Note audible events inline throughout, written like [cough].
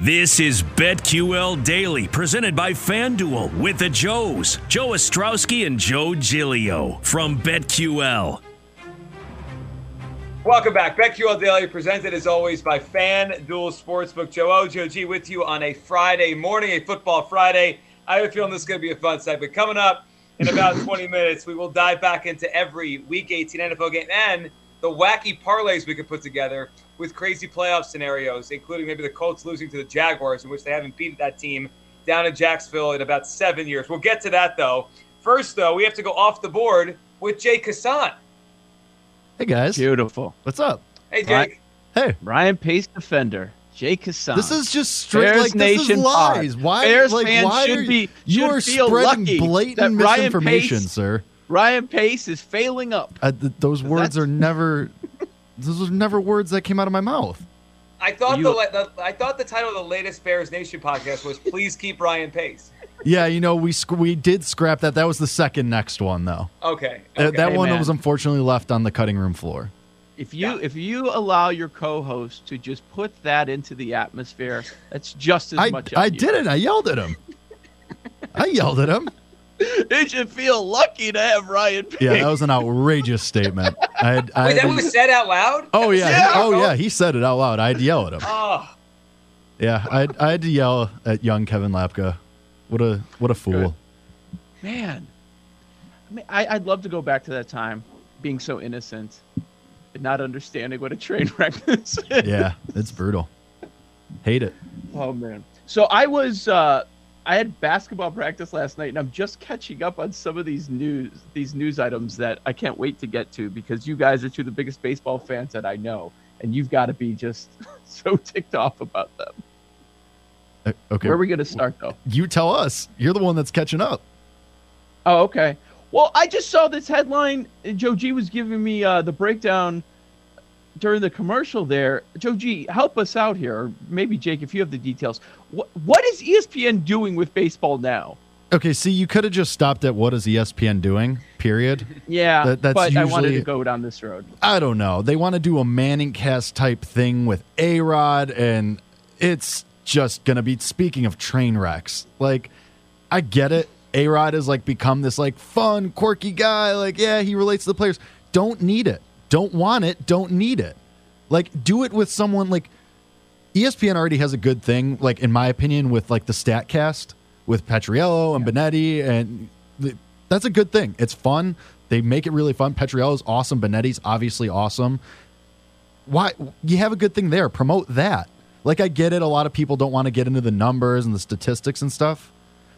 This is BetQL Daily, presented by FanDuel with the Joes, Joe Ostrowski and Joe Giglio from BetQL. Welcome back. BetQL Daily, presented as always by FanDuel Sportsbook. Joe O, Joe G with you on a Friday morning, a football Friday. I have a feeling this is going to be a fun segment. Coming up in about [laughs] 20 minutes, we will dive back into every Week 18 NFL game and the wacky parlays we could put together with crazy playoff scenarios, including maybe the Colts losing to the Jaguars, in which they haven't beaten that team down in Jacksonville in about seven years. We'll get to that, though. First, though, we have to go off the board with Jay Kassan. Hey guys, Beautiful. what's up? Hey, Jake. Hey, Ryan Pace defender. Jake Hassan. this is just straight Bears like this Nation is lies. pod. Why? Bears like fans why should are you, be- you are feel spreading lucky blatant that Ryan misinformation, Pace- sir? Ryan Pace is failing up. Uh, th- those words that's- are never. Those are never words that came out of my mouth. I thought You- the, the I thought the title of the latest Bears Nation podcast was "Please Keep Ryan Pace." Yeah, you know we we did scrap that. That was the second next one though. Okay, okay. that Hey, one man. was unfortunately left on the cutting room floor. If you Yeah. if you allow your co-host to just put that into the atmosphere, that's just as I much. I on you. did it. I yelled at him. I yelled at him. [laughs] You should feel lucky to have Ryan Pace. Yeah, that was an outrageous statement. I had, I Wait, had that was said out loud. oh That was yeah, said he- out oh yeah, he said it out loud. I had to yell at him. Oh, Yeah, I I had to yell at young Kevin Lapka. What a what a fool. Good. Man, I mean, I, I'd love to go back to that time, being so innocent, and not understanding what a train wreck [laughs] is. Yeah, it's brutal. Hate it. Oh man. So I was uh I had basketball practice last night and I'm just catching up on some of these news these news items that I can't wait to get to because you guys are two of the biggest baseball fans that I know and you've got to be just [laughs] so ticked off about them. Uh, Okay, Where are we going to start though? you tell us. You're the one that's catching up. Oh, okay. Well, I just saw this headline. and Joe G was giving me uh, the breakdown during the commercial there. Joe G, help us out here, or maybe Jake, if you have the details. What what is ESPN doing with baseball now? Okay, see, you could have just stopped at what is ESPN doing? Period. Yeah, That- that's but I wanted to go down this road. I don't know. They want to do a Manning cast type thing with A Rod, and it's just gonna be. Speaking of train wrecks, like I get it. A Rod has like become this like fun, quirky guy. Like, yeah, he relates to the players. Don't need it. Don't want it. Don't need it. Like, do it with someone like ESPN already has a good thing, like in my opinion, with like the Statcast with Petriello and Benetti, and the, that's a good thing. It's fun. They make it really fun. Petriello's awesome. Benetti's obviously awesome. Why you have a good thing there? Promote that. Like I get it. A lot of people don't want to get into the numbers and the statistics and stuff,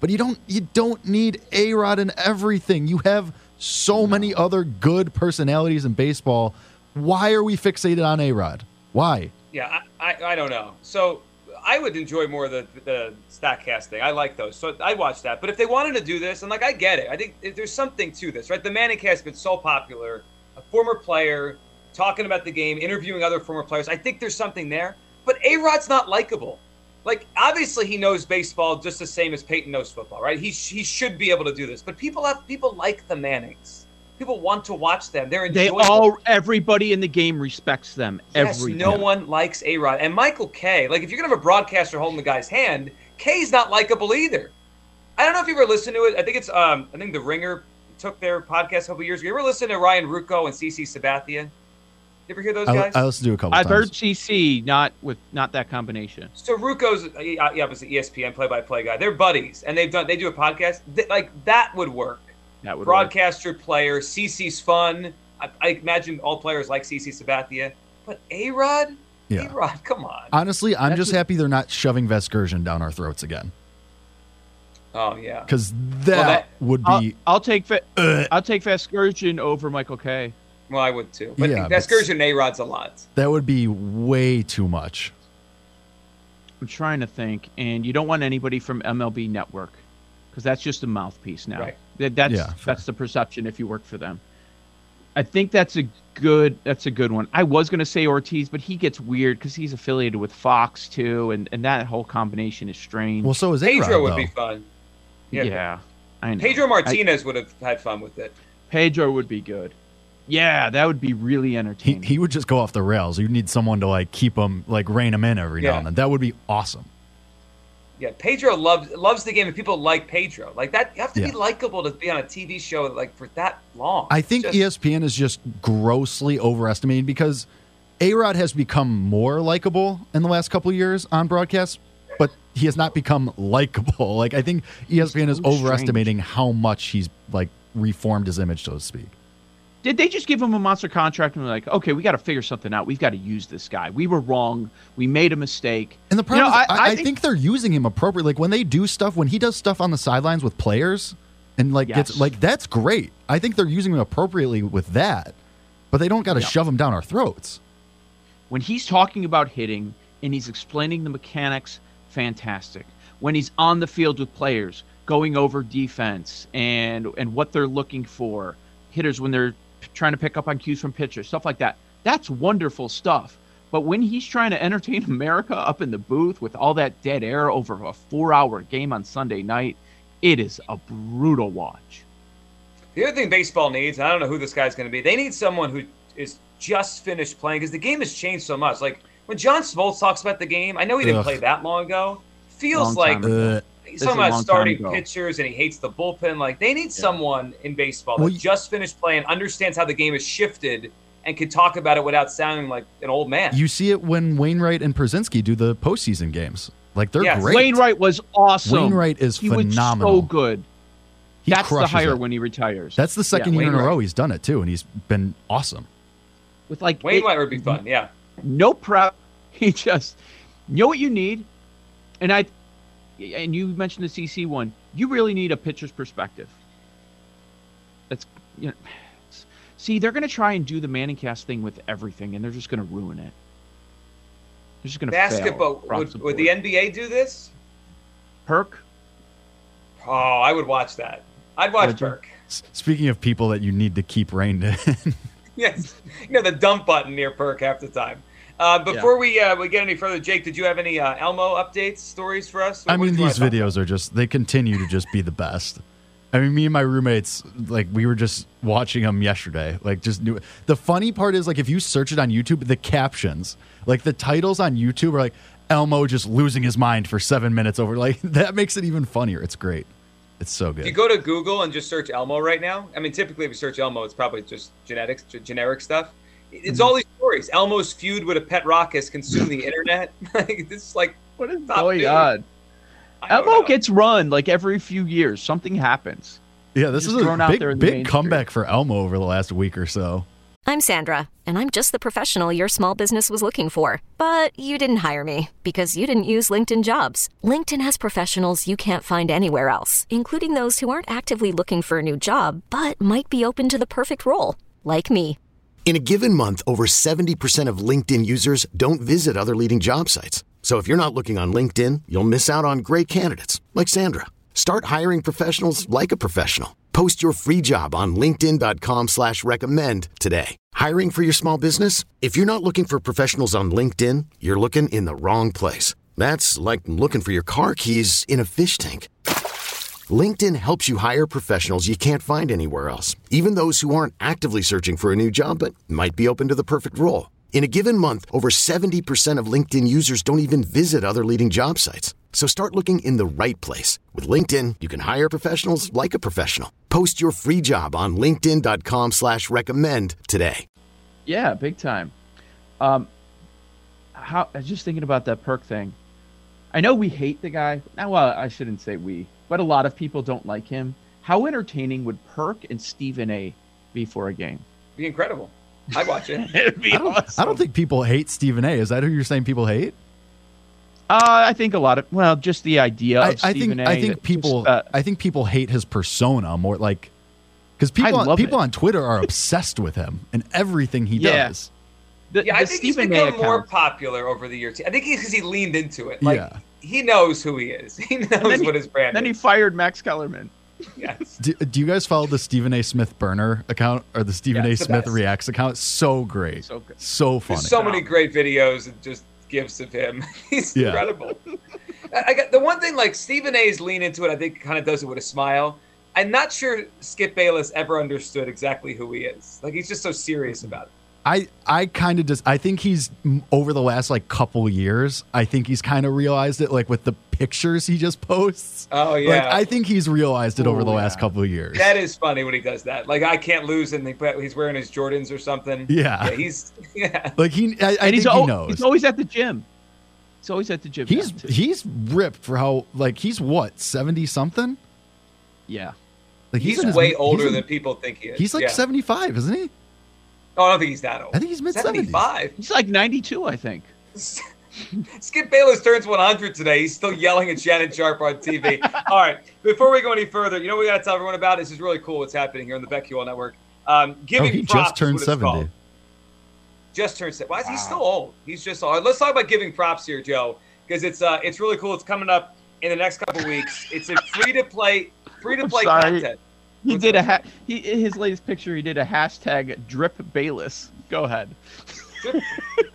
but you don't. You don't need a Rod in everything. You have so many other good personalities in baseball. Why are we fixated on a Rod? Why? Yeah. I, I, I don't know. So I would enjoy more the the Statcast thing. I like those, so I watch that. But if they wanted to do this, and like I get it, I think there's something to this, right? The Manning cast been so popular. A former player talking about the game, interviewing other former players. I think there's something there. But A Rod's not likable. Like obviously he knows baseball just the same as Peyton knows football, right? He he should be able to do this. But people have people like the Mannings. People want to watch them. They're They enjoyable. all, everybody in the game respects them. Yes, Every no one likes A Rod. And Michael Kay, like if you're gonna have a broadcaster holding the guy's hand, Kay's not likable either. I don't know if you ever listened to it. I think it's um I think the Ringer took their podcast a couple years ago. You ever listen to Ryan Ruocco and CC Sabathia? You ever hear those guys? I listened to a couple. I've times. heard CC, not with not that combination. So Ruocco's uh, yeah, obviously ESPN play-by-play guy. They're buddies, and they've done they do a podcast. Th- like that would work. That would work. broadcaster, player. CC's fun. I, I imagine all players like CC Sabathia, but A Rod, Yeah. A Rod, come on. Honestly, I'm That's just a- happy they're not shoving Vescursion down our throats again oh yeah. because that, that- would I'll, be. I'll take Ve- Ugh. I'll take Vescursion over Michael Kay. Well, I would too. But Yeah, yeah, but- A Rod's a lot. that would be way too much. I'm trying to think, and you don't want anybody from MLB Network because that's just a mouthpiece now. Right. That, that's Yeah, fair. that's the perception if you work for them. I think that's a good that's a good one. I was gonna say Ortiz, but he gets weird because he's affiliated with Fox too, and, and that whole combination is strange. Well, so is Pedro A-Rod, would though. be fun. yeah. yeah. I know. Pedro Martinez would have had fun with it. Pedro would be good. Yeah, that would be really entertaining. he would just go off the rails. You'd need someone to like keep him, like rein him in every now and then. That would be awesome. Yeah, Pedro loves loves the game, and people like Pedro. Like that, you have to be likable to be on a TV show like for that long. I think Just- ESPN is just grossly overestimating because A Rod has become more likable in the last couple of years on broadcast, but he has not become likable. [laughs] Like I think ESPN is so strange. overestimating how much he's like reformed his image, so to speak. Did they just give him a monster contract and were like, okay, we got to figure something out. We've got to use this guy. We were wrong. We made a mistake. And the problem You know, is, I- I, I think- think, they're using him appropriately. Like when they do stuff, when he does stuff on the sidelines with players, and like Yes. gets like that's great. I think they're using him appropriately with that, but they don't got to Yeah. shove him down our throats. When he's talking about hitting and he's explaining the mechanics, fantastic. When he's on the field with players, going over defense and and what they're looking for, hitters when they're trying to pick up on cues from pitchers, stuff like that. That's wonderful stuff. But when he's trying to entertain [laughs] America up in the booth with all that dead air over a four-hour game on Sunday night, it is a brutal watch. The other thing baseball needs, and I don't know who this guy's going to be, they need someone who is just finished playing because the game has changed so much. Like when John Smoltz talks about the game, I know he didn't Ugh. play that long ago. Feels Long like time ago. He's This talking about starting pitchers and he hates the bullpen. Like they need someone in baseball that Well, you- just finished playing, understands how the game has shifted, and can talk about it without sounding like an old man. You see it when Wainwright and Pierzynski do the postseason games. Like they're Yes. great. Wainwright was awesome. Wainwright is he was phenomenal. so good. He That's the crushes hire it. when he retires. That's the second Yeah, year in a Wainwright. row he's done it too, and he's been awesome. with like Wainwright it- would be fun, yeah. no prep. [laughs] He just you know what you need, and I and you mentioned the CC one. You really need a pitcher's perspective. That's you know, see they're gonna try and do the Manning cast thing with everything, and they're just gonna ruin it. They're just gonna fail Basketball. across Would, the would the. NBA do this? perk? Oh, I would watch that. I'd watch Would you? S- Speaking of people that you need to keep reined in, [laughs] Yes, you know the dump button near Perk half the time. Uh, before we uh, we get any further, Jake, did you have any uh, Elmo updates, stories for us? I What mean, these videos are just, they continue to just be the best. I mean, me and my roommates, like, we were just watching them yesterday. Like, just new. The funny part is, like, if you search it on YouTube, the captions, like, the titles on YouTube are like, Elmo just losing his mind for seven minutes over. Like, [laughs] that makes it even funnier. It's great. It's so good. If you go to Google and just search Elmo right now, I mean, typically if you search Elmo, it's probably just genetics, generic stuff. It's Mm-hmm. all these stories. Elmo's feud with a pet rock has consumed the internet. [laughs] like, this is like What is Stop going doing on? Elmo know. gets run like every few years. Something happens. Yeah, this just is a thrown big, big mainstream. comeback for Elmo over the last week or so. I'm Sandra, and I'm just the professional your small business was looking for. But you didn't hire me because you didn't use LinkedIn jobs. LinkedIn has professionals you can't find anywhere else, including those who aren't actively looking for a new job but might be open to the perfect role, like me. In a given month, over 70% of LinkedIn users don't visit other leading job sites. So if you're not looking on LinkedIn, you'll miss out on great candidates like Sandra. Start hiring professionals like a professional. Post your free job on linkedin.com slash recommend today. Hiring for your small business? If you're not looking for professionals on LinkedIn, you're looking in the wrong place. That's like looking for your car keys in a fish tank. LinkedIn helps you hire professionals you can't find anywhere else, even those who aren't actively searching for a new job but might be open to the perfect role. In a given month, over 70% of LinkedIn users don't even visit other leading job sites. So start looking in the right place. With LinkedIn, you can hire professionals like a professional. Post your free job on linkedin.com slash recommend today. Yeah, big time. Um, how I was just thinking about that perk thing. I know we hate the guy. Now, well, I shouldn't say we, but a lot of people don't like him. How entertaining would Perk and Stephen A. be for a game? Be incredible. I'd watch it. [laughs] It'd be I don't, awesome. I don't think people hate Stephen A. Is that who you're saying people hate? Uh, I think a lot of well, just the idea I, of I Stephen think A. I think people just, uh, I think people hate his persona more like because people on, people it. on Twitter are obsessed with him and everything he Yeah. does. The, Yeah, I think he's Stephen A. become more popular over the years. I think he's because he leaned into it. Like Yeah. he knows who he is. [laughs] He knows then he- what his brand is. Then he fired Max Kellerman. yes. Do, do you guys follow the Stephen A. Smith burner account or the Stephen Yeah, A. Smith best. reacts account? So great, So good. so funny. There's so many great videos and just gifts of him. [laughs] He's Yeah. incredible. I, I got the one thing like Stephen A's lean into it. I think kind of does it with a smile. I'm not sure Skip Bayless ever understood exactly who he is. Like he's just so serious mm-hmm. about it. I I kind of just I think he's over the last like couple years. I think he's kind of realized it, like with the pictures he just [laughs] posts. Oh Like yeah, I think he's realized it over the Ooh, last yeah. couple of years. that is funny when he does that. Like I can't lose, and they he's wearing his Jordans or something. Yeah. he's [laughs] yeah. like he, I, I and think he's, he knows. he's always at the gym. He's always at the gym. He's he's ripped for how like he's what seventy something. yeah. Like He's, in his- way older he's in- than people think he is. He's like Yeah. seventy five, isn't he? Oh, I don't think he's that old. I think he's mid seventy-five. He's like 92, I think. [laughs] Skip Bayless turns 100 today. He's still yelling at Shannon Sharpe on TV. [laughs] All right, before we go any further, you know what we got to tell everyone about? This is really cool what's happening here on the BetQL Network. Um, Oh, he props just turned is what it's seventy. called. Just turned seventy. Why is he still old? He's just old. Let's talk about giving props here, Joe, because it's uh, it's really cool. It's coming up in the next couple weeks. It's a free to play, free to [laughs] play content. [laughs] He What's did a ha- he in his latest picture. He did a hashtag drip Bayless. Go ahead.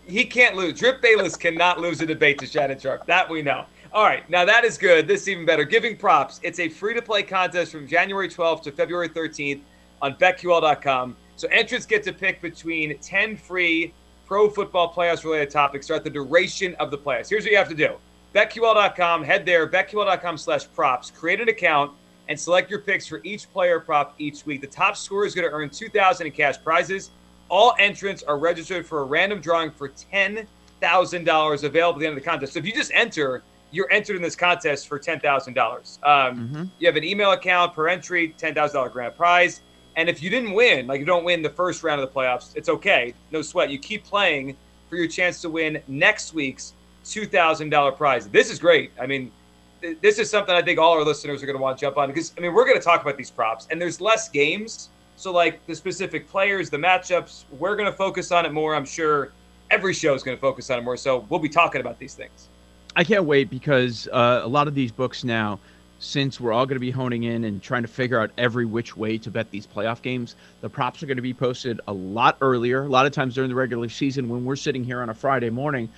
He can't lose. Drip Bayless cannot lose a debate to Shannon Sharpe. That we know. All right, now that is good. This is even better. Giving props. It's a free to play contest from January 12th to February 13th on BetQL.com. So entrants get to pick between 10 free pro football playoffs related topics throughout the duration of the playoffs. Here's what you have to do. BetQL.com, head there, BetQL.com slash props, create an account, and select your picks for each player prop each week. The top scorer is going to earn 2000 in cash prizes. All entrants are registered for a random drawing for $10,000 available at the end of the contest. So if you just enter, you're entered in this contest for $10,000. Um, Mhm. You have an email account per entry, $10,000 grand prize. And if you didn't win, like you don't win the first round of the playoffs, it's okay. No sweat. You keep playing for your chance to win next week's $2,000 prize. This is great. I mean, this is something I think all our listeners are going to want to jump on because, I mean, we're going to talk about these props and there's less games. So, like the specific players, the matchups, we're going to focus on it more. I'm sure every show is going to focus on it more. So, we'll be talking about these things. I can't wait because uh, a lot of these books now, since we're all going to be honing in and trying to figure out every which way to bet these playoff games, the props are going to be posted a lot earlier. A lot of times during the regular season, when we're sitting here on a Friday morning,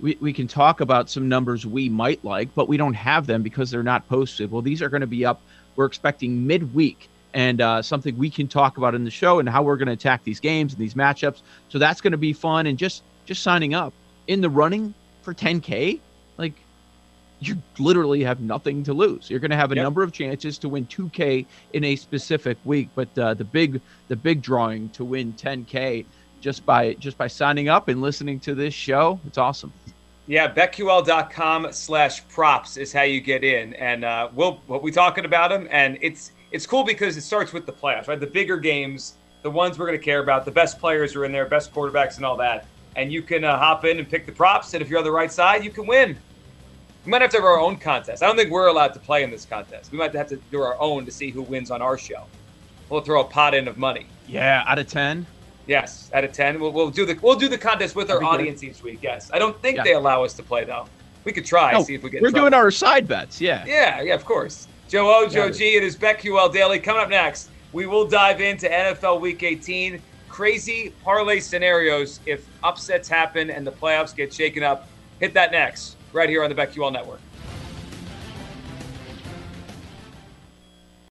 we, we can talk about some numbers we might like, but we don't have them because they're not posted. Well, these are going to be up. We're expecting midweek and uh, something we can talk about in the show and how we're going to attack these games and these matchups. So that's going to be fun. And just just signing up in the running for 10K, like you literally have nothing to lose. You're going to have a Yep. number of chances to win 2K in a specific week, but uh, the big the big drawing to win 10K just by just by signing up and listening to this show, it's awesome. Yeah, betql.com slash props is how you get in. And uh, we'll, we'll be talking about them. And it's it's cool because it starts with the playoffs, right? The bigger games, the ones we're going to care about, the best players are in there, best quarterbacks and all that. And you can uh, hop in and pick the props. And if you're on the right side, you can win. We might have to have our own contest. I don't think we're allowed to play in this contest. We might have to do our own to see who wins on our show. We'll throw a pot in of money. Yeah, out of 10. Yes, out of ten, we'll, we'll do the we'll do the contest with our be good. audience each week. Yes, I don't think Yeah. they allow us to play though. We could try No, see if we get. we're doing our side bets. Yeah. Yeah, yeah, of course. Joe O, Joe. G, it is BetQL Daily. Coming up next, we will dive into NFL Week 18. Crazy parlay scenarios if upsets happen and the playoffs get shaken up. Hit that next, right here on the BetQL Network.